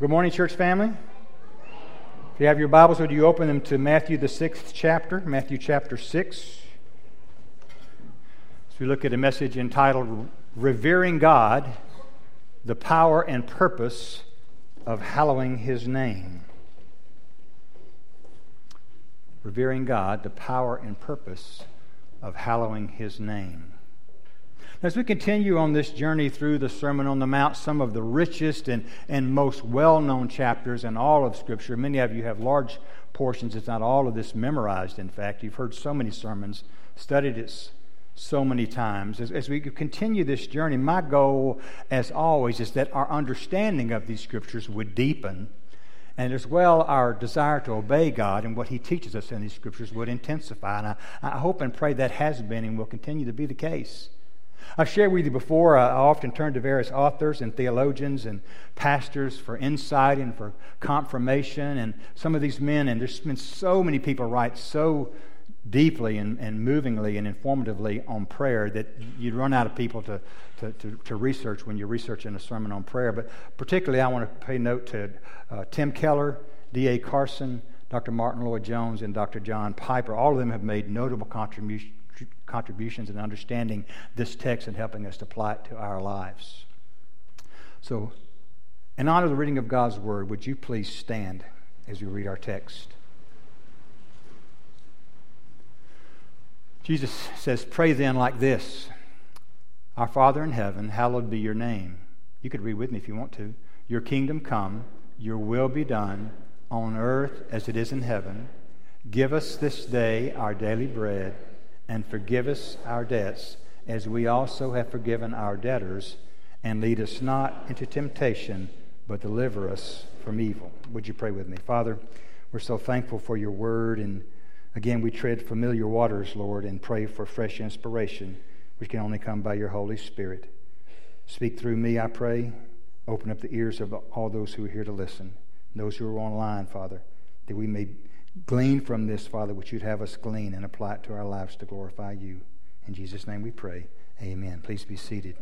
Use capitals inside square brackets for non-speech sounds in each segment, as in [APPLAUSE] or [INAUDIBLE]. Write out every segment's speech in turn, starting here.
Good morning, church family. If you have your Bibles, would you open them to Matthew, the sixth chapter, Matthew chapter 6. As we look at a message entitled Revering God, the Power and Purpose of Hallowing His Name. Revering God, the Power and Purpose of Hallowing His Name. As we continue on this journey through the Sermon on the Mount, some of the richest and, and most well known chapters in all of Scripture, many of you have large portions, if not all of this, memorized, in fact. You've heard so many sermons, studied it so many times. As, as we continue this journey, my goal, as always, is that our understanding of these Scriptures would deepen. And as well, our desire to obey God and what He teaches us in these scriptures would intensify. And I, I hope and pray that has been and will continue to be the case. I've shared with you before, I often turn to various authors and theologians and pastors for insight and for confirmation. And some of these men, and there's been so many people write so deeply and, and movingly and informatively on prayer that you'd run out of people to, to, to, to, research when you're researching a sermon on prayer. But particularly, I want to pay note to uh, Tim Keller, D.A. Carson, Dr. Martyn Lloyd-Jones, and Dr. John Piper. All of them have made notable contributions contributions in understanding this text and helping us to apply it to our lives. So, in honor of the reading of God's Word, would you please stand as we read our text? Jesus says, Pray then like this Our Father in heaven, hallowed be your name. You could read with me if you want to. Your kingdom come, your will be done on earth as it is in heaven. Give us this day our daily bread and forgive us our debts, as we also have forgiven our debtors, and lead us not into temptation, but deliver us from evil. Would you pray with me? Father, we're so thankful for your word, and again, we tread familiar waters, Lord, and pray for fresh inspiration, which can only come by your Holy Spirit. Speak through me, I pray. Open up the ears of all those who are here to listen, those who are online, Father, that we may glean from this, Father, which you'd have us glean and apply it to our lives to glorify you. In Jesus' name we pray. Amen. Please be seated.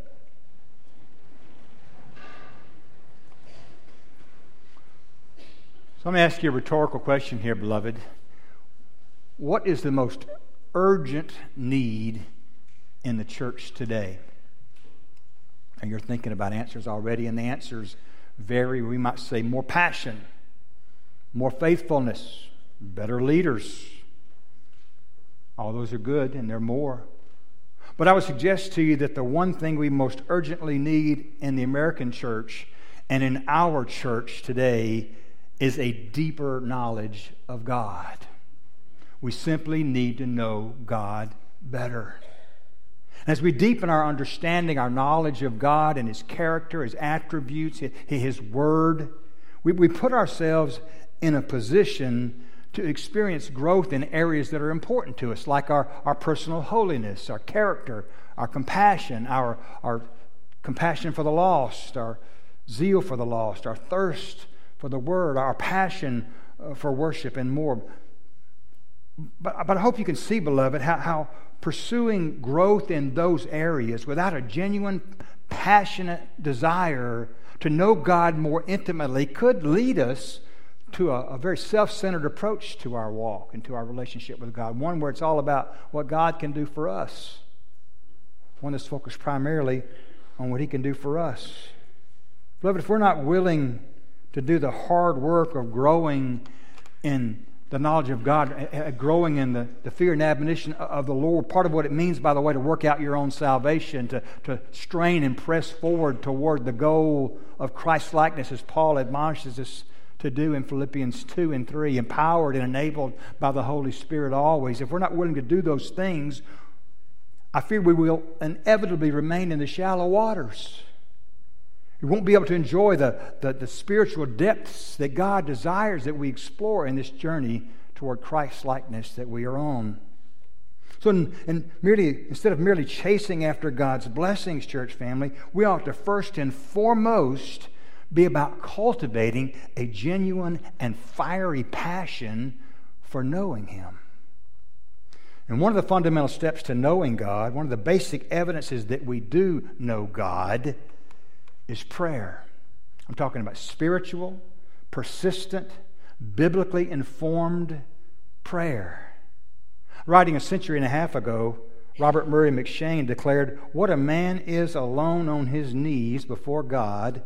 So let me ask you a rhetorical question here, beloved. What is the most urgent need in the church today? And you're thinking about answers already, and the answers vary. We might say more passion, more faithfulness, better leaders. All those are good, and they're more. But I would suggest to you that the one thing we most urgently need in the American church and in our church today is a deeper knowledge of God. We simply need to know God better. As we deepen our understanding, our knowledge of God and His character, His attributes, His Word, we, we put ourselves in a position to experience growth in areas that are important to us, like our, our personal holiness, our character, our compassion, our, our compassion for the lost, our zeal for the lost, our thirst for the word, our passion uh, for worship, and more. But, but I hope you can see, beloved, how, how pursuing growth in those areas without a genuine, passionate desire to know God more intimately could lead us to a, a very self centered approach to our walk and to our relationship with God. One where it's all about what God can do for us, one that's focused primarily on what He can do for us. Beloved, if we're not willing to do the hard work of growing in the knowledge of God, growing in the, the fear and admonition of the Lord. Part of what it means, by the way, to work out your own salvation, to, to strain and press forward toward the goal of Christ likeness, as Paul admonishes us to do in Philippians 2 and 3, empowered and enabled by the Holy Spirit always. If we're not willing to do those things, I fear we will inevitably remain in the shallow waters. We won't be able to enjoy the, the, the spiritual depths that God desires that we explore in this journey toward Christ likeness that we are on. So, in, in merely, instead of merely chasing after God's blessings, church family, we ought to first and foremost be about cultivating a genuine and fiery passion for knowing Him. And one of the fundamental steps to knowing God, one of the basic evidences that we do know God, is prayer. I'm talking about spiritual, persistent, biblically informed prayer. Writing a century and a half ago, Robert Murray M'Cheyne declared, What a man is alone on his knees before God,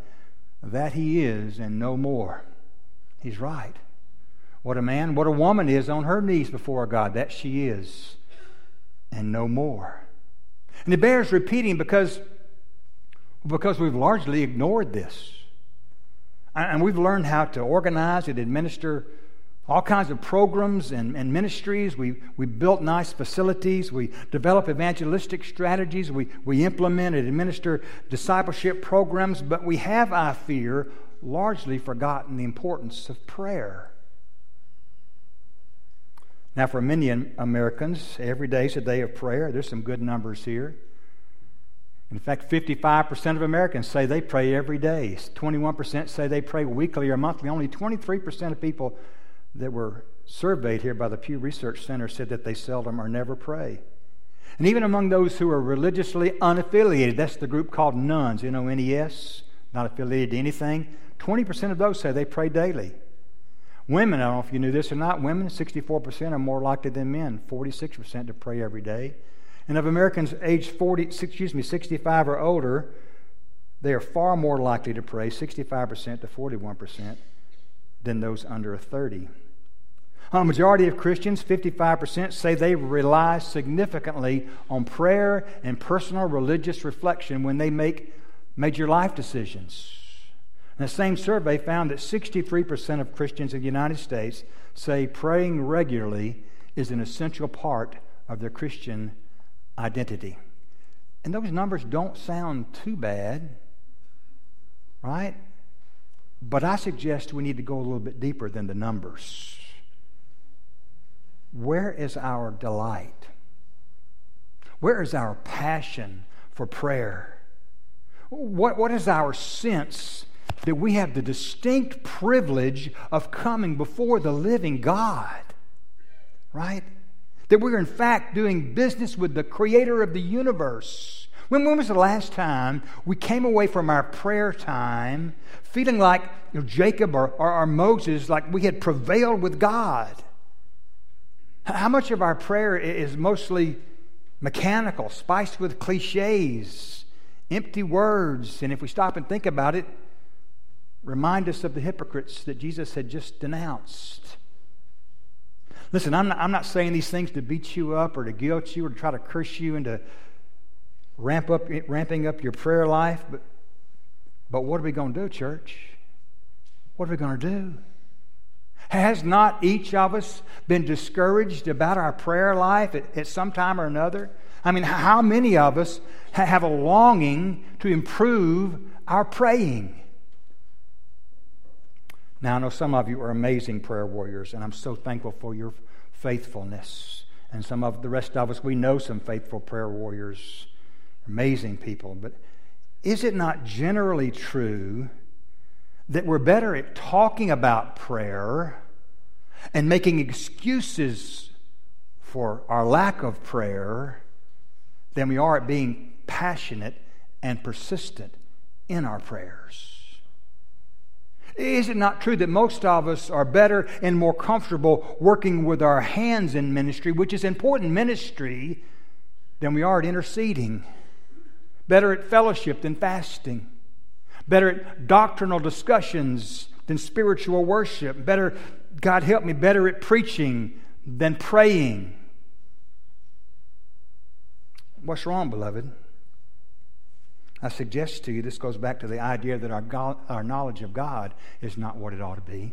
that he is and no more. He's right. What a man, what a woman is on her knees before God, that she is and no more. And it bears repeating because, because we've largely ignored this. And we've learned how to organize and administer all kinds of programs and, and ministries. We, we built nice facilities. We develop evangelistic strategies. We, we implement and administer discipleship programs. But we have, I fear, largely forgotten the importance of prayer. Now, for many Americans, every day is a day of prayer. There's some good numbers here. In fact, 55% of Americans say they pray every day. 21% say they pray weekly or monthly. Only 23% of people that were surveyed here by the Pew Research Center said that they seldom or never pray. And even among those who are religiously unaffiliated, that's the group called nones, N O N E S, not affiliated to anything, 20% of those say they pray daily. Women, I don't know if you knew this or not, women, 64% are more likely than men, 46% to pray every day. And of Americans aged 40, excuse me, 65 or older, they are far more likely to pray, 65% to 41%, than those under 30. A majority of Christians, 55%, say they rely significantly on prayer and personal religious reflection when they make major life decisions. And the same survey found that 63% of Christians in the United States say praying regularly is an essential part of their Christian identity. And those numbers don't sound too bad, right? But I suggest we need to go a little bit deeper than the numbers. Where is our delight? Where is our passion for prayer? What, what is our sense that we have the distinct privilege of coming before the living God? Right? That we're in fact doing business with the creator of the universe. When, when was the last time we came away from our prayer time feeling like you know, Jacob or, or, or Moses, like we had prevailed with God? How much of our prayer is mostly mechanical, spiced with cliches, empty words, and if we stop and think about it, remind us of the hypocrites that Jesus had just denounced. Listen, I'm not, I'm not saying these things to beat you up or to guilt you or to try to curse you into ramp up, ramping up your prayer life, but, but what are we going to do, church? What are we going to do? Has not each of us been discouraged about our prayer life at, at some time or another? I mean, how many of us have a longing to improve our praying? Now, I know some of you are amazing prayer warriors, and I'm so thankful for your faithfulness. And some of the rest of us, we know some faithful prayer warriors, amazing people. But is it not generally true that we're better at talking about prayer and making excuses for our lack of prayer than we are at being passionate and persistent in our prayers. Is it not true that most of us are better and more comfortable working with our hands in ministry, which is important ministry, than we are at interceding? Better at fellowship than fasting? Better at doctrinal discussions than spiritual worship? Better God help me, better at preaching than praying. What's wrong, beloved? I suggest to you this goes back to the idea that our, God, our knowledge of God is not what it ought to be.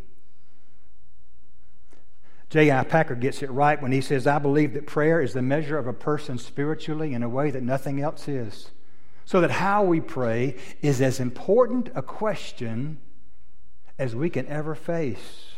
J.I. Packer gets it right when he says, I believe that prayer is the measure of a person spiritually in a way that nothing else is. So that how we pray is as important a question as we can ever face.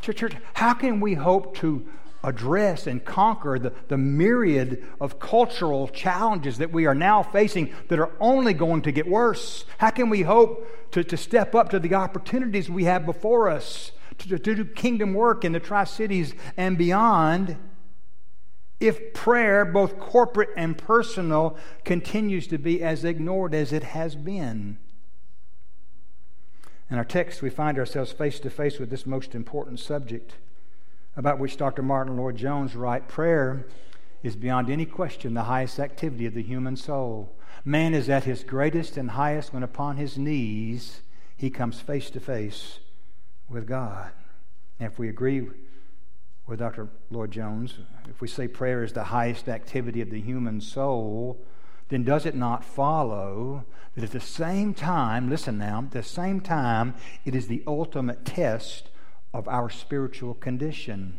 Church, church, how can we hope to address and conquer the, the myriad of cultural challenges that we are now facing that are only going to get worse? How can we hope to, to step up to the opportunities we have before us to, to, do kingdom work in the Tri Cities and beyond? If prayer, both corporate and personal, continues to be as ignored as it has been. In our text, we find ourselves face to face with this most important subject, about which Dr. Martyn Lloyd Jones writes prayer is beyond any question the highest activity of the human soul. Man is at his greatest and highest when upon his knees he comes face to face with God. And if we agree with Dr. Lloyd Jones, if we say prayer is the highest activity of the human soul, then does it not follow that at the same time, listen now, at the same time, it is the ultimate test of our spiritual condition?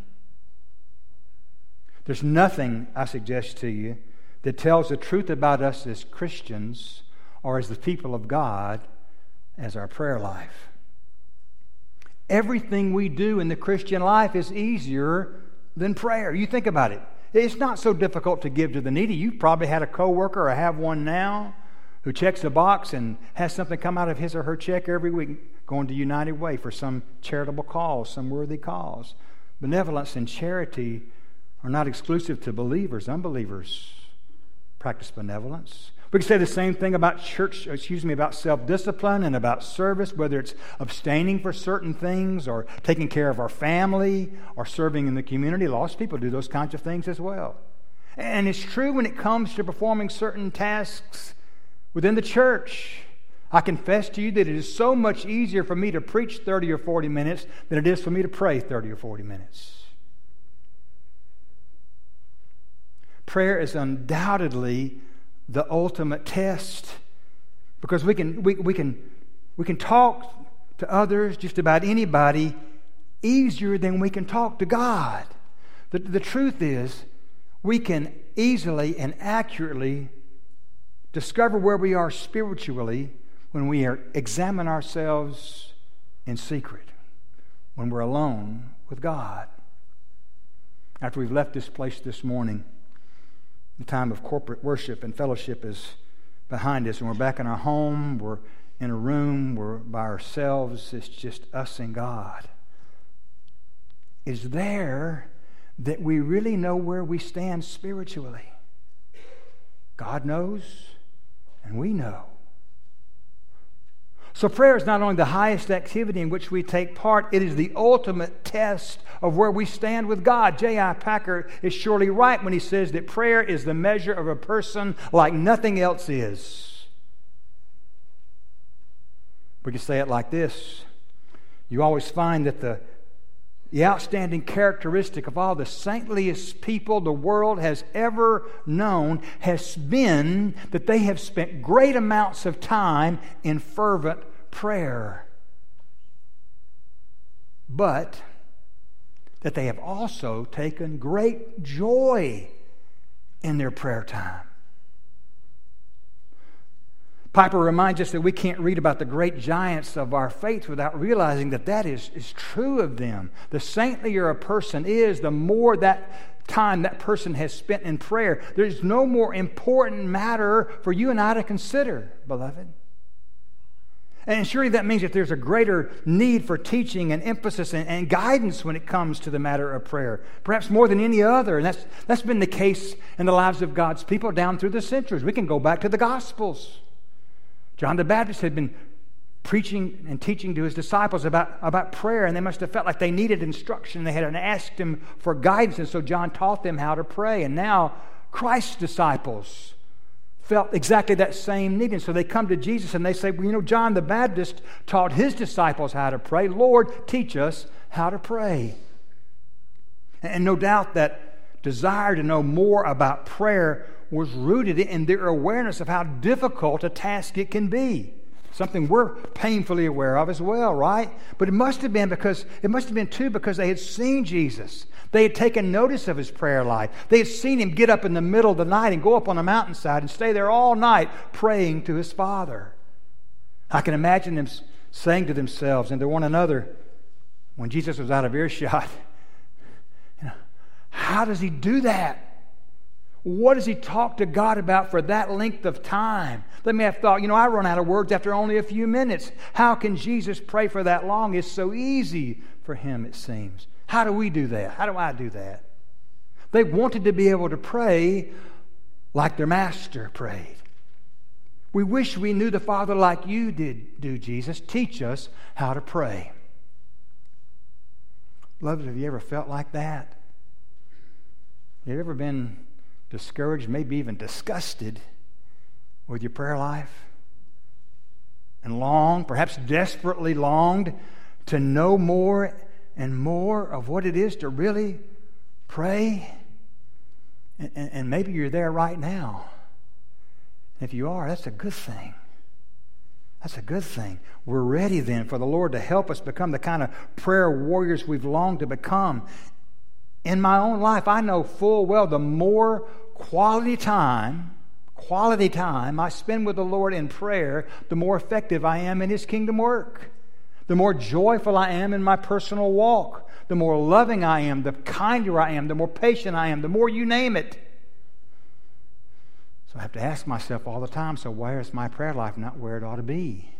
There's nothing, I suggest to you, that tells the truth about us as Christians or as the people of God as our prayer life. Everything we do in the Christian life is easier than prayer. You think about it. It's not so difficult to give to the needy. You've probably had a coworker or have one now who checks a box and has something come out of his or her check every week going to United Way for some charitable cause, some worthy cause. Benevolence and charity are not exclusive to believers. Unbelievers practice benevolence. We can say the same thing about church, excuse me, about self discipline and about service, whether it's abstaining for certain things or taking care of our family or serving in the community. Lost people do those kinds of things as well. And it's true when it comes to performing certain tasks within the church. I confess to you that it is so much easier for me to preach 30 or 40 minutes than it is for me to pray 30 or 40 minutes. Prayer is undoubtedly the ultimate test because we can, we, we, can, we can talk to others, just about anybody, easier than we can talk to God. The, the truth is, we can easily and accurately discover where we are spiritually when we are, examine ourselves in secret, when we're alone with God. After we've left this place this morning, the time of corporate worship and fellowship is behind us, and we're back in our home, we're in a room, we're by ourselves, it's just us and God. Is there that we really know where we stand spiritually? God knows, and we know. So, prayer is not only the highest activity in which we take part, it is the ultimate test of where we stand with God. J.I. Packer is surely right when he says that prayer is the measure of a person like nothing else is. We can say it like this You always find that the, the outstanding characteristic of all the saintliest people the world has ever known has been that they have spent great amounts of time in fervent prayer. But that they have also taken great joy in their prayer time. Piper reminds us that we can't read about the great giants of our faith without realizing that that is, is true of them. The saintlier a person is, the more that time that person has spent in prayer. There's no more important matter for you and I to consider, beloved. And surely that means that there's a greater need for teaching and emphasis and, and, guidance when it comes to the matter of prayer, perhaps more than any other. And that's, that's been the case in the lives of God's people down through the centuries. We can go back to the Gospels. John the Baptist had been preaching and teaching to his disciples about, about prayer, and they must have felt like they needed instruction. They had asked him for guidance, and so John taught them how to pray. And now Christ's disciples felt exactly that same need. And so they come to Jesus and they say, Well, you know, John the Baptist taught his disciples how to pray. Lord, teach us how to pray. And no doubt that desire to know more about prayer was rooted in their awareness of how difficult a task it can be. Something we're painfully aware of as well, right? But it must have been because, it must have been too because they had seen Jesus. They had taken notice of his prayer life. They had seen him get up in the middle of the night and go up on a mountainside and stay there all night praying to his Father. I can imagine them saying to themselves and to one another when Jesus was out of earshot, [LAUGHS] you know, how does he do that? What does he talk to God about for that length of time? They may have thought, you know, I run out of words after only a few minutes. How can Jesus pray for that long? It's so easy for him, it seems. How do we do that? How do I do that? They wanted to be able to pray like their master prayed. We wish we knew the Father like you did do, Jesus. Teach us how to pray. Loved, have you ever felt like that? Have you ever been discouraged, maybe even disgusted with your prayer life? And long, perhaps desperately longed, to know more and more of what it is to really pray? And, and maybe you're there right now. If you are, that's a good thing. That's a good thing. We're ready then for the Lord to help us become the kind of prayer warriors we've longed to become. In my own life, I know full well the more quality time, quality time I spend with the Lord in prayer, the more effective I am in His kingdom work. The more joyful I am in my personal walk. The more loving I am, the kinder I am, the more patient I am, the more you name it. So I have to ask myself all the time so, where is my prayer life not where it ought to be?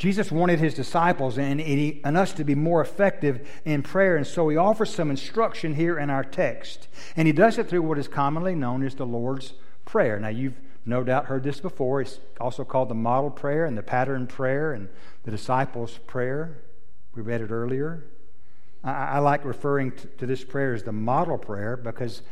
Jesus wanted his disciples and, and us to be more effective in prayer, and so he offers some instruction here in our text. And he does it through what is commonly known as the Lord's Prayer. Now, you've no doubt heard this before. It's also called the model prayer and the pattern prayer and the disciples' prayer. We read it earlier. I, I like referring to, to this prayer as the model prayer because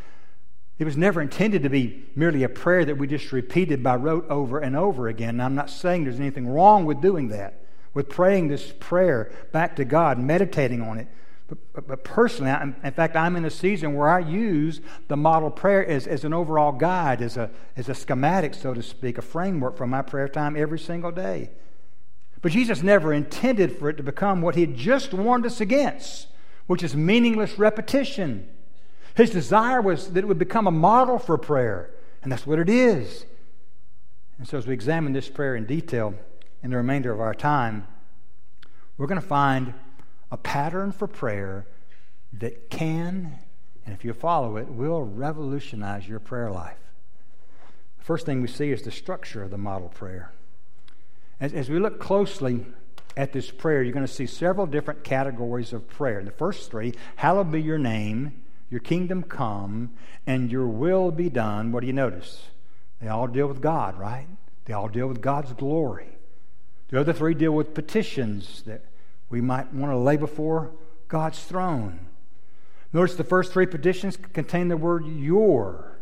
it was never intended to be merely a prayer that we just repeated by rote over and over again. I'm not saying there's anything wrong with doing that, with praying this prayer back to God, meditating on it. But, but, but personally, I, in fact, I'm in a season where I use the model prayer as, as an overall guide, as a, as a schematic, so to speak, a framework for my prayer time every single day. But Jesus never intended for it to become what he had just warned us against, which is meaningless repetition. His desire was that it would become a model for prayer, and that's what it is. And so, as we examine this prayer in detail in the remainder of our time, we're going to find a pattern for prayer that can, and if you follow it, will revolutionize your prayer life. The first thing we see is the structure of the model prayer. As, as we look closely at this prayer, you're going to see several different categories of prayer. The first three Hallowed be your name your kingdom come, and your will be done. What do you notice? They all deal with God, right? They all deal with God's glory. The other three deal with petitions that we might want to lay before God's throne. Notice the first three petitions contain the word your,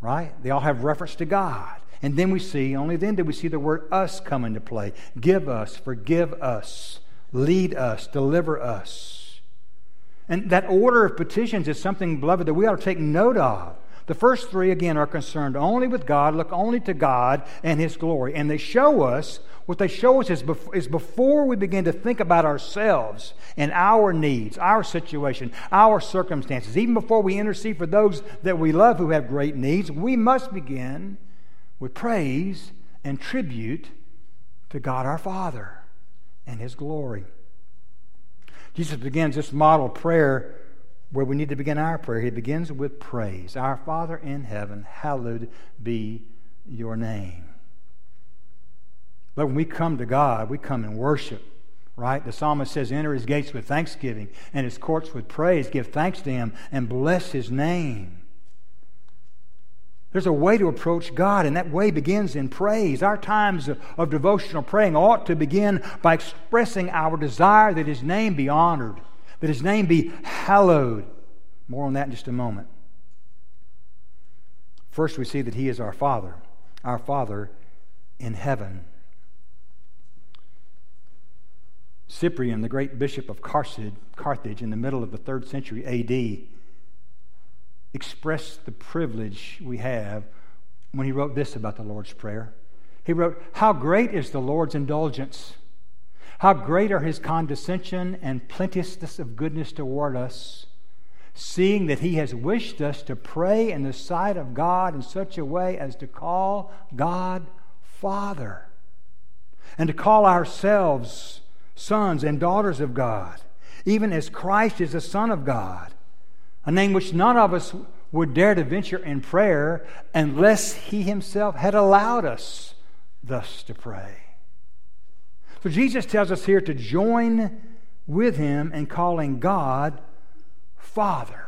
right? They all have reference to God. And then we see, only then do we see the word us come into play. Give us, forgive us, lead us, deliver us. And that order of petitions is something, beloved, that we ought to take note of. The first three, again, are concerned only with God, look only to God and His glory. And they show us, what they show us is, is before we begin to think about ourselves and our needs, our situation, our circumstances, even before we intercede for those that we love who have great needs, we must begin with praise and tribute to God our Father and His glory. Jesus begins this model prayer where we need to begin our prayer. He begins with praise. Our Father in heaven, hallowed be your name. But when we come to God, we come in worship, right? The psalmist says, Enter his gates with thanksgiving and his courts with praise. Give thanks to him and bless his name. There's a way to approach God, and that way begins in praise. Our times of, of devotional praying ought to begin by expressing our desire that His name be honored, that His name be hallowed. More on that in just a moment. First, we see that He is our Father, our Father in heaven. Cyprian, the great bishop of Carthage in the middle of the third century AD, expressed the privilege we have when he wrote this about the Lord's Prayer. He wrote, How great is the Lord's indulgence! How great are his condescension and plenteousness of goodness toward us, seeing that he has wished us to pray in the sight of God in such a way as to call God Father, and to call ourselves sons and daughters of God, even as Christ is the Son of God a name which none of us would dare to venture in prayer unless He Himself had allowed us thus to pray. So Jesus tells us here to join with Him in calling God Father.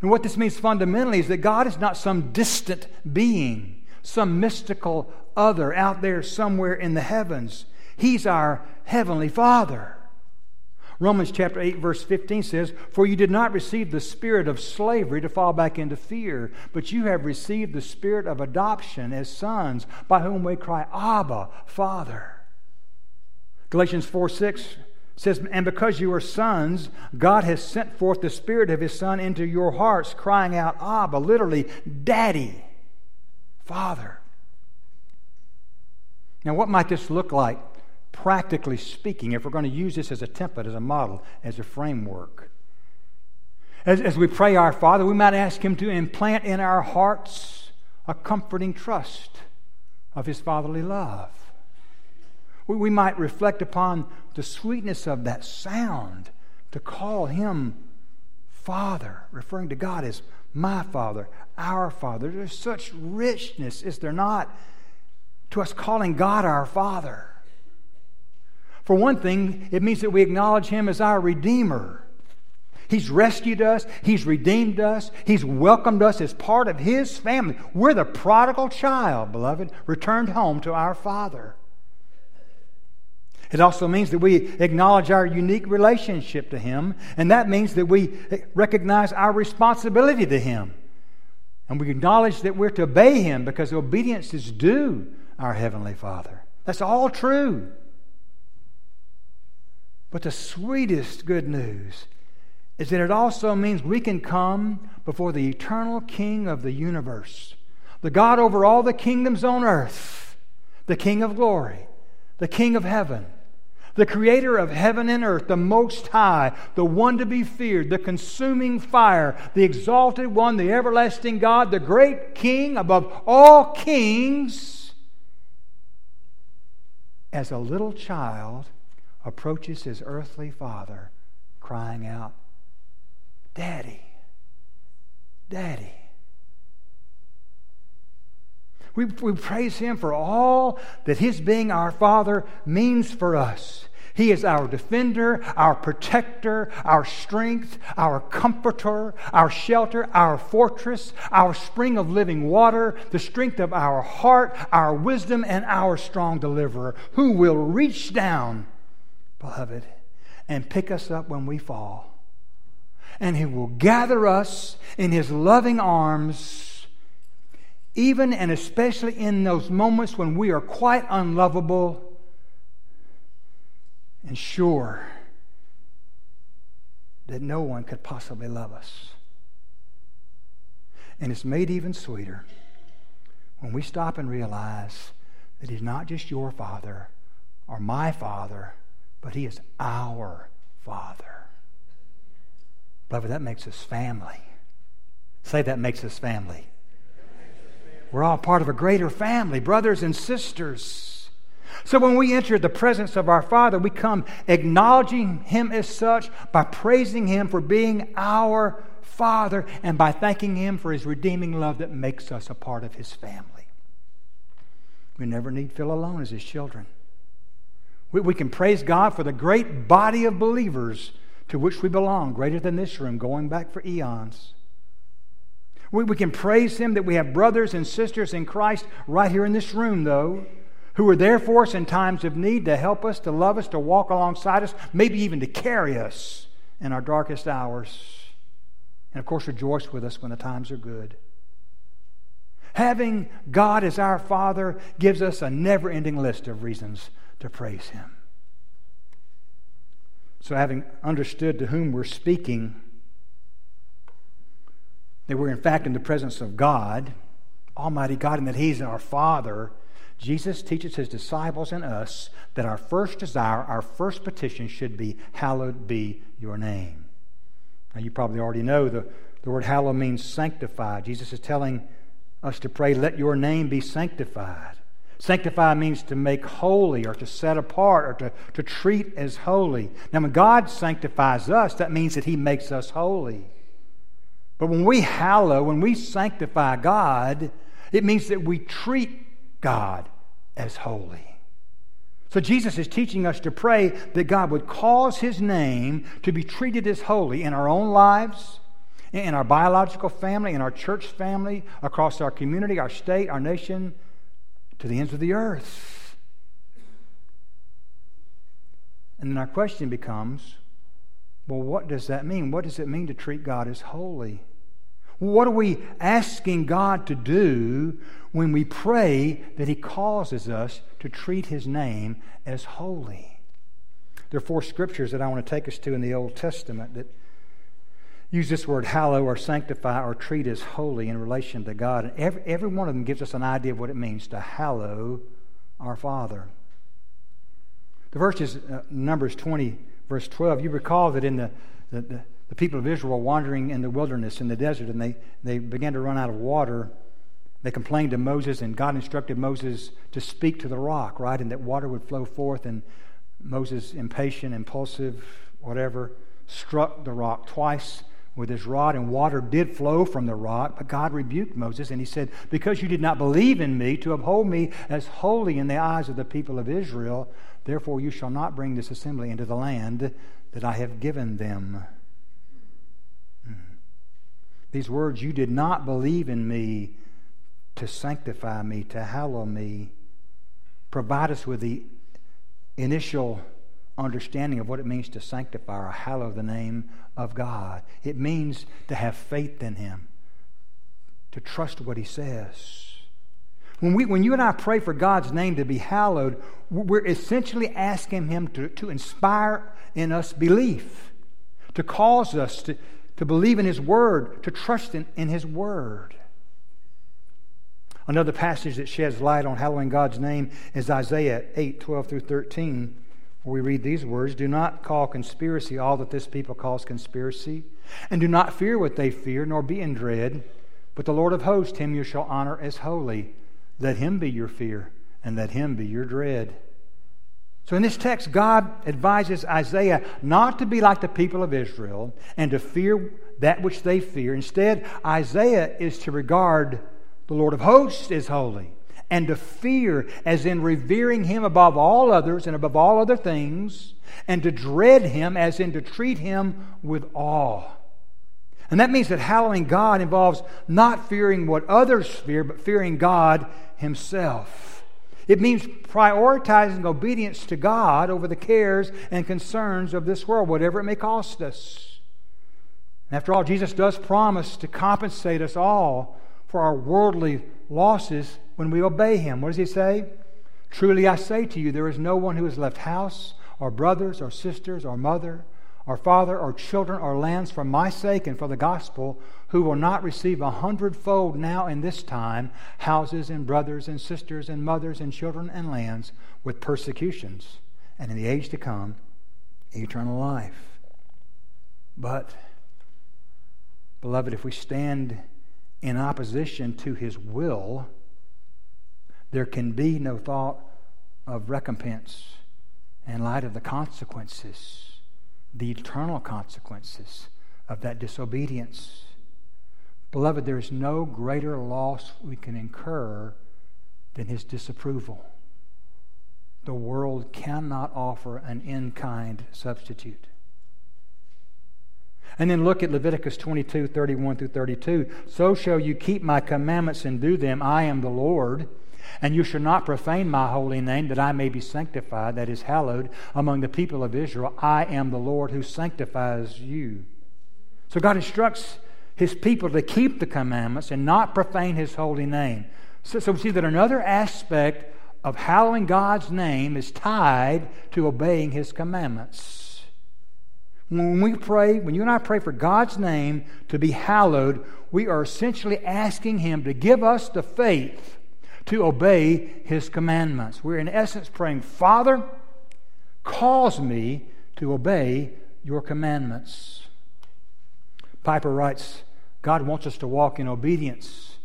And what this means fundamentally is that God is not some distant being, some mystical other out there somewhere in the heavens. He's our Heavenly Father. Romans chapter 8, verse 15 says, For you did not receive the spirit of slavery to fall back into fear, but you have received the spirit of adoption as sons, by whom we cry, Abba, Father. Galatians 4 6 says, And because you are sons, God has sent forth the Spirit of His Son into your hearts, crying out, Abba, literally, Daddy, Father. Now, what might this look like? Practically speaking, if we're going to use this as a template, as a model, as a framework. As, as we pray our Father, we might ask Him to implant in our hearts a comforting trust of His fatherly love. We, we might reflect upon the sweetness of that sound to call Him Father, referring to God as my Father, our Father. There's such richness, is there not, to us calling God our Father. For one thing, it means that we acknowledge Him as our Redeemer. He's rescued us, He's redeemed us, He's welcomed us as part of His family. We're the prodigal child, beloved, returned home to our Father. It also means that we acknowledge our unique relationship to Him, and that means that we recognize our responsibility to Him. And we acknowledge that we're to obey Him because obedience is due our Heavenly Father. That's all true. But the sweetest good news is that it also means we can come before the eternal King of the universe, the God over all the kingdoms on earth, the King of glory, the King of heaven, the creator of heaven and earth, the most high, the one to be feared, the consuming fire, the exalted one, the everlasting God, the great King above all kings. As a little child, approaches his earthly father, crying out, Daddy, Daddy. We, we praise him for all that his being our Father means for us. He is our defender, our protector, our strength, our comforter, our shelter, our fortress, our spring of living water, the strength of our heart, our wisdom, and our strong deliverer, who will reach down beloved, and pick us up when we fall. And He will gather us in His loving arms, even and especially in those moments when we are quite unlovable and sure that no one could possibly love us. And it's made even sweeter when we stop and realize that He's not just your Father or my Father but He is our Father. Beloved, that makes us family. Say that makes us family. We're all part of a greater family, brothers and sisters. So when we enter the presence of our Father, we come acknowledging Him as such by praising Him for being our Father and by thanking Him for His redeeming love that makes us a part of His family. We never need feel alone as His children. We, we can praise God for the great body of believers to which we belong, greater than this room, going back for eons. We, we can praise Him that we have brothers and sisters in Christ right here in this room, though, who are there for us in times of need to help us, to love us, to walk alongside us, maybe even to carry us in our darkest hours. And of course, rejoice with us when the times are good. Having God as our Father gives us a never ending list of reasons to praise Him. So, having understood to whom we're speaking, that we're in fact in the presence of God, Almighty God, and that He's our Father, Jesus teaches His disciples and us that our first desire, our first petition should be, Hallowed be your name. Now, you probably already know the, the word hallowed means sanctified. Jesus is telling us to pray, Let your name be sanctified. Sanctify means to make holy or to set apart or to, to treat as holy. Now, when God sanctifies us, that means that He makes us holy. But when we hallow, when we sanctify God, it means that we treat God as holy. So Jesus is teaching us to pray that God would cause His name to be treated as holy in our own lives in our biological family, in our church family, across our community, our state, our nation, to the ends of the earth. And then our question becomes well, what does that mean? What does it mean to treat God as holy? What are we asking God to do when we pray that He causes us to treat His name as holy? There are four scriptures that I want to take us to in the Old Testament that use this word hallow or sanctify or treat as holy in relation to God. And every, every one of them gives us an idea of what it means to hallow our Father. The verse is uh, Numbers 20, verse 12. You recall that in the, the, the, the people of Israel wandering in the wilderness, in the desert, and they, they began to run out of water. They complained to Moses, and God instructed Moses to speak to the rock, right? And that water would flow forth. And Moses, impatient, impulsive, whatever, struck the rock twice with his rod, and water did flow from the rock. But God rebuked Moses, and he said, Because you did not believe in me to uphold me as holy in the eyes of the people of Israel, therefore you shall not bring this assembly into the land that I have given them. Hmm. These words, you did not believe in me to sanctify me, to hallow me, provide us with the initial understanding of what it means to sanctify or hallow the name of God. It means to have faith in Him, to trust what He says. When, we, when you and I pray for God's name to be hallowed, we're essentially asking Him to, to inspire in us belief, to cause us to, to believe in His Word, to trust in, in His Word. Another passage that sheds light on hallowing God's name is Isaiah 8 12 through 13 we read these words Do not call conspiracy all that this people calls conspiracy, and do not fear what they fear, nor be in dread. But the Lord of hosts, him you shall honor as holy. Let him be your fear, and let him be your dread. So in this text, God advises Isaiah not to be like the people of Israel and to fear that which they fear. Instead, Isaiah is to regard the Lord of hosts as holy and to fear, as in revering him above all others and above all other things, and to dread him, as in to treat him with awe. And that means that hallowing God involves not fearing what others fear, but fearing God himself. It means prioritizing obedience to God over the cares and concerns of this world, whatever it may cost us. After all, Jesus does promise to compensate us all for our worldly losses when we obey him. What does he say? Truly I say to you, there is no one who has left house, or brothers, or sisters, or mother, or father, or children, or lands for my sake and for the gospel, who will not receive a hundredfold now in this time houses, and brothers, and sisters, and mothers, and children, and lands with persecutions, and in the age to come, eternal life. But, beloved, if we stand in opposition to his will, there can be no thought of recompense in light of the consequences, the eternal consequences of that disobedience. Beloved, there is no greater loss we can incur than his disapproval. The world cannot offer an in kind substitute. And then look at Leviticus 22 31 through 32. So shall you keep my commandments and do them. I am the Lord. And you shall not profane my holy name, that I may be sanctified, that is, hallowed, among the people of Israel. I am the Lord who sanctifies you. So God instructs his people to keep the commandments and not profane his holy name. So, so we see that another aspect of hallowing God's name is tied to obeying his commandments. When we pray, when you and I pray for God's name to be hallowed, we are essentially asking Him to give us the faith to obey His commandments. We're in essence praying, Father, cause me to obey your commandments. Piper writes, God wants us to walk in obedience,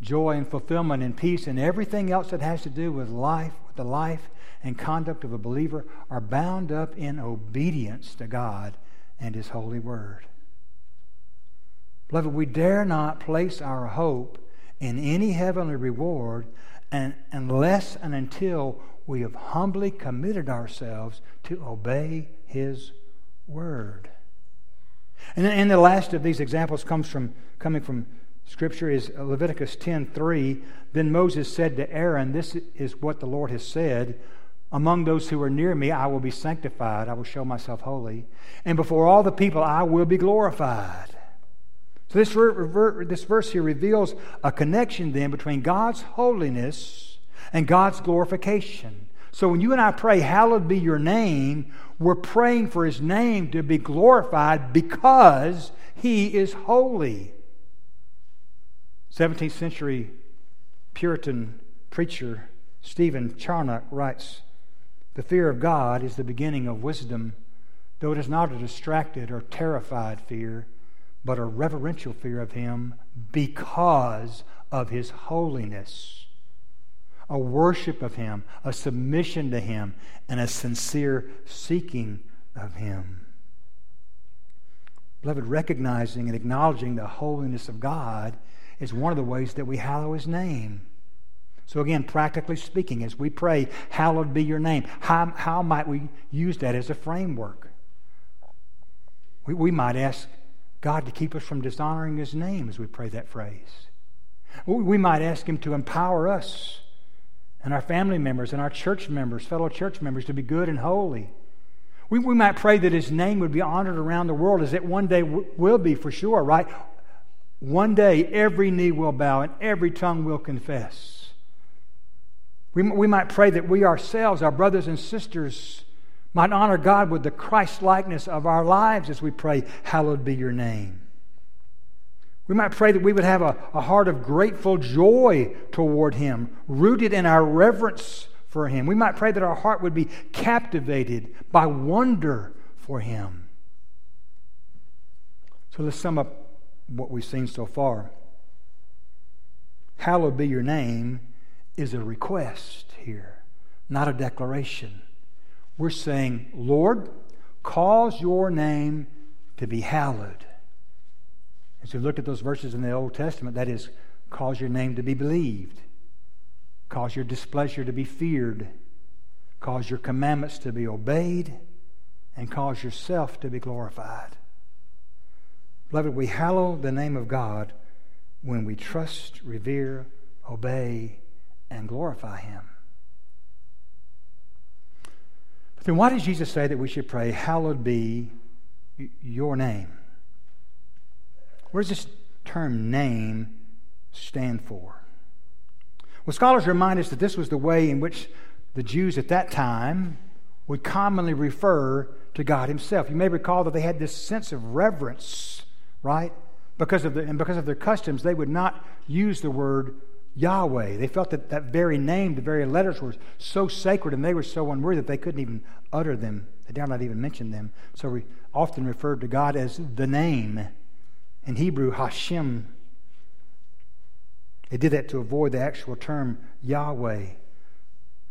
joy, and fulfillment, and peace, and everything else that has to do with life, with the life and conduct of a believer are bound up in obedience to God and His holy word. Beloved, we dare not place our hope in any heavenly reward and, unless and until we have humbly committed ourselves to obey His word. And, and the last of these examples comes from coming from Scripture is Leviticus 10:3. Then Moses said to Aaron, This is what the Lord has said. Among those who are near me, I will be sanctified. I will show myself holy. And before all the people, I will be glorified. So this, this verse here reveals a connection then between God's holiness and God's glorification. So when you and I pray, Hallowed be your name, we're praying for his name to be glorified because he is holy. 17th century Puritan preacher Stephen Charnock writes The fear of God is the beginning of wisdom, though it is not a distracted or terrified fear, but a reverential fear of Him because of His holiness. A worship of Him, a submission to Him, and a sincere seeking of Him. Beloved, recognizing and acknowledging the holiness of God is one of the ways that we hallow His name. So, again, practically speaking, as we pray, Hallowed be your name, how, how might we use that as a framework? We, we might ask God to keep us from dishonoring His name as we pray that phrase. We, might ask Him to empower us and our family members and our church members, fellow church members, to be good and holy. We, we might pray that His name would be honored around the world as it one day w- will be for sure, right? One day, every knee will bow and every tongue will confess. We, we might pray that we ourselves, our brothers and sisters, might honor God with the Christ likeness of our lives as we pray, Hallowed be your name. We might pray that we would have a, a heart of grateful joy toward Him, rooted in our reverence for Him. We might pray that our heart would be captivated by wonder for Him. So let's sum up what we've seen so far. Hallowed be your name is a request here, not a declaration. We're saying, Lord, cause your name to be hallowed. As we look at those verses in the Old Testament, that is, cause your name to be believed, cause your displeasure to be feared, cause your commandments to be obeyed, and cause yourself to be glorified. Beloved, we hallow the name of God when we trust, revere, obey, and glorify Him. But then why does Jesus say that we should pray, Hallowed be your name? What does this term name stand for? Well, scholars remind us that this was the way in which the Jews at that time would commonly refer to God Himself. You may recall that they had this sense of reverence right? Because of the, and because of their customs, they would not use the word Yahweh. They felt that that very name, the very letters were so sacred and they were so unworthy that they couldn't even utter them. They dare not even mention them. So we often referred to God as the name. In Hebrew, Hashem. They did that to avoid the actual term Yahweh.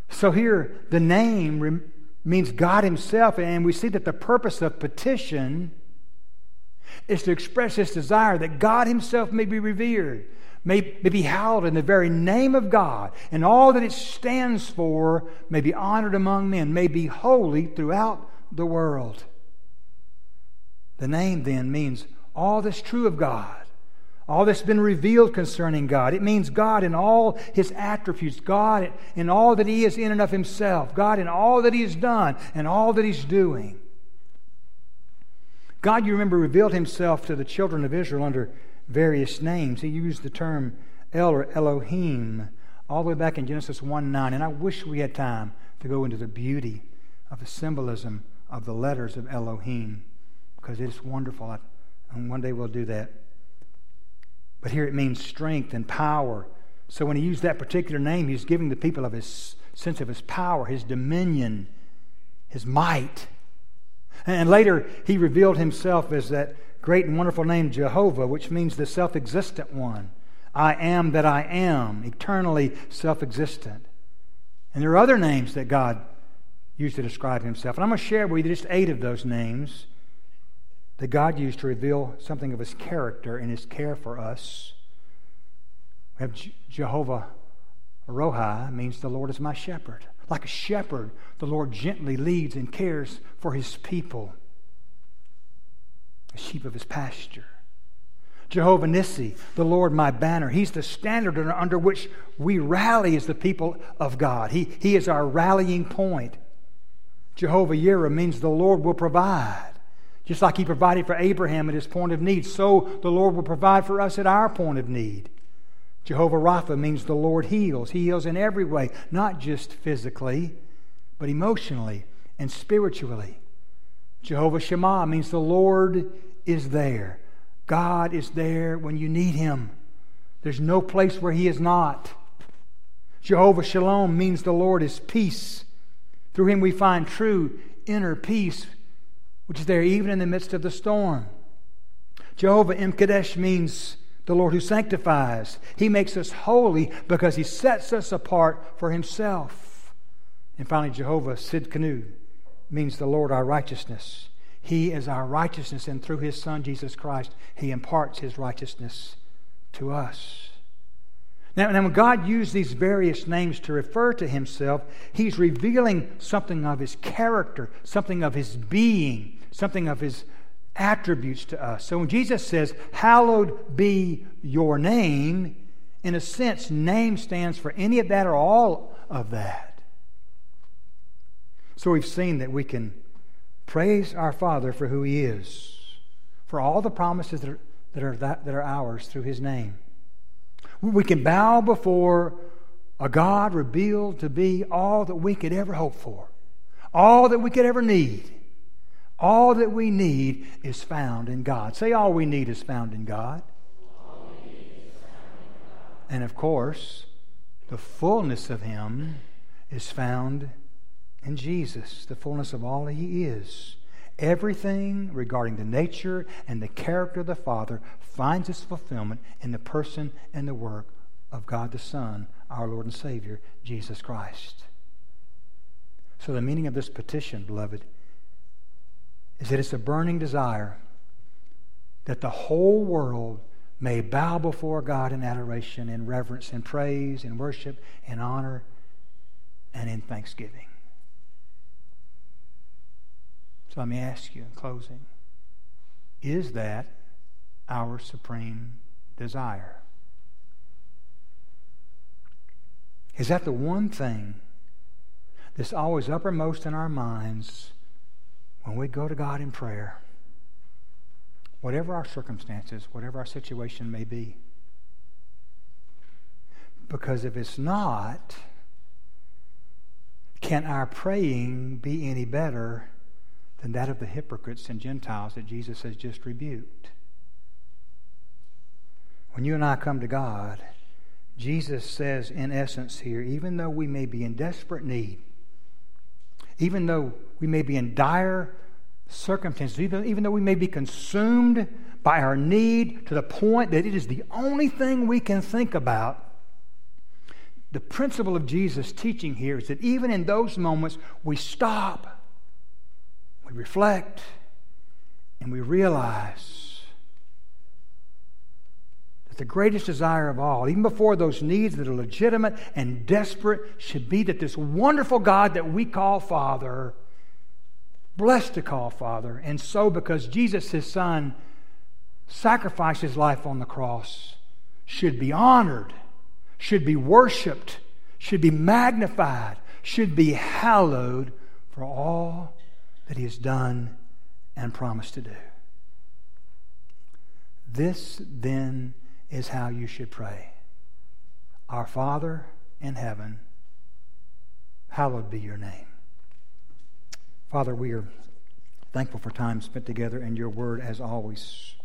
So here, the name means God Himself, and we see that the purpose of petition is to express this desire that God Himself may be revered, may, may be hallowed in the very name of God, and all that it stands for may be honored among men, may be holy throughout the world. The name then means all that's true of God, all that's been revealed concerning God. It means God in all his attributes, God in all that he is in and of himself, God in all that he has done and all that he's doing. God, you remember, revealed himself to the children of Israel under various names. He used the term El or Elohim all the way back in Genesis 1 9. And I wish we had time to go into the beauty of the symbolism of the letters of Elohim because it's wonderful. And one day we'll do that. But here it means strength and power. So when he used that particular name, he's giving the people of his sense of his power, his dominion, his might. And later, he revealed himself as that great and wonderful name, Jehovah, which means the self existent one. I am that I am, eternally self existent. And there are other names that God used to describe himself. And I'm going to share with you just eight of those names that God used to reveal something of his character and his care for us. We have Jehovah Rohi, means the Lord is my shepherd. Like a shepherd, the Lord gently leads and cares for his people. The sheep of his pasture. Jehovah Nissi, the Lord my banner. He's the standard under which we rally as the people of God. He, he is our rallying point. Jehovah Yireh means the Lord will provide. Just like He provided for Abraham at his point of need, so the Lord will provide for us at our point of need. Jehovah Rapha means the Lord heals. He heals in every way, not just physically, but emotionally and spiritually. Jehovah Shammah means the Lord is there. God is there when you need Him. There's no place where He is not. Jehovah Shalom means the Lord is peace. Through Him we find true inner peace, which is there even in the midst of the storm. Jehovah Imkadesh means the Lord who sanctifies. He makes us holy because He sets us apart for Himself. And finally, Jehovah Sidkenu means the Lord our righteousness. He is our righteousness, and through His Son, Jesus Christ, He imparts His righteousness to us. Now, now, when God used these various names to refer to Himself, He's revealing something of His character, something of His being, something of His attributes to us. So when Jesus says, Hallowed be your name, in a sense, name stands for any of that or all of that. So we've seen that we can praise our Father for who He is, for all the promises that are, that are, that, that are ours through His name. We can bow before a God revealed to be all that we could ever hope for, all that we could ever need. All that we need is found in God. Say, all we need is found in God. And of course, the fullness of Him is found in Jesus, the fullness of all He is. Everything regarding the nature and the character of the Father finds its fulfillment in the person and the work of God the Son, our Lord and Savior, Jesus Christ. So, the meaning of this petition, beloved, is that it's a burning desire that the whole world may bow before God in adoration, in reverence, in praise, in worship, in honor, and in thanksgiving. So let me ask you in closing is that our supreme desire? Is that the one thing that's always uppermost in our minds when we go to God in prayer, whatever our circumstances, whatever our situation may be. Because if it's not, can our praying be any better than that of the hypocrites and Gentiles that Jesus has just rebuked? When you and I come to God, Jesus says, in essence, here, even though we may be in desperate need, even though we may be in dire circumstances, even, even though we may be consumed by our need to the point that it is the only thing we can think about, the principle of Jesus' teaching here is that even in those moments, we stop, we reflect, and we realize that the greatest desire of all, even before those needs that are legitimate and desperate, should be that this wonderful God that we call Father, blessed to call Father, and so because Jesus, his Son, sacrificed his life on the cross, should be honored, should be worshiped, should be magnified, should be hallowed for all that he has done and promised to do. This then is how you should pray. Our Father in heaven, hallowed be your name. Father, we are thankful for time spent together in your word as always.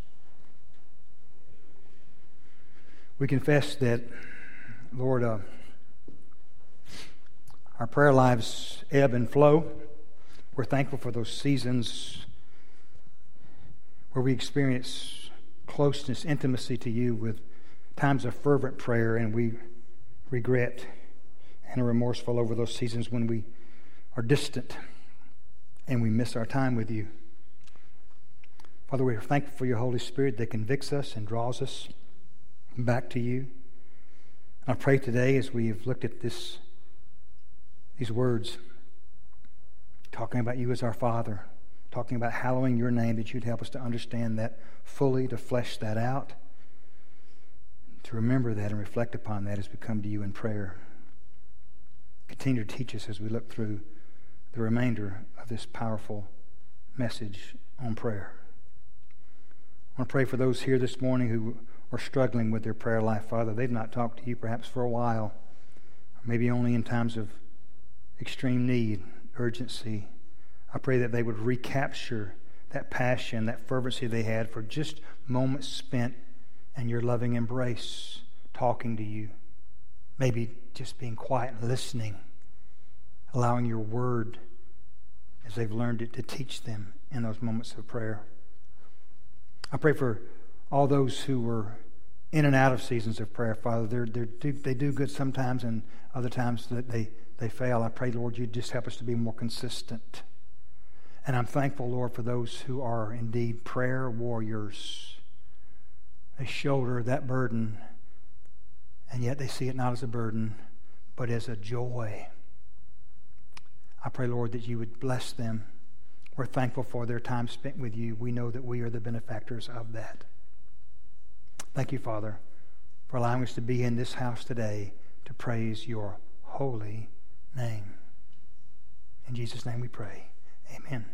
We confess that, Lord, uh, our prayer lives ebb and flow. We're thankful for those seasons where we experience closeness, intimacy to you with times of fervent prayer, and we regret and are remorseful over those seasons when we are distant and we miss our time with you. Father, we are thankful for your Holy Spirit that convicts us and draws us back to you. I pray today as we have looked at this, these words, talking about you as our Father, talking about hallowing your name, that you'd help us to understand that fully, to flesh that out, to remember that and reflect upon that as we come to you in prayer. Continue to teach us as we look through the remainder of this powerful message on prayer. I want to pray for those here this morning who are struggling with their prayer life, Father. They've not talked to you perhaps for a while, maybe only in times of extreme need, urgency. I pray that they would recapture that passion, that fervency they had for just moments spent in your loving embrace, talking to you. Maybe just being quiet and listening, allowing your word, as they've learned it, to teach them in those moments of prayer. I pray for all those who were in and out of seasons of prayer, Father. They're, they're, they do good sometimes, and other times that they, they fail. I pray, Lord, you just help us to be more consistent. And I'm thankful, Lord, for those who are indeed prayer warriors. They shoulder that burden, and yet they see it not as a burden, but as a joy. I pray, Lord, that you would bless them. We're thankful for their time spent with you. We know that we are the benefactors of that. Thank you, Father, for allowing us to be in this house today to praise your holy name. In Jesus' name we pray. Amen.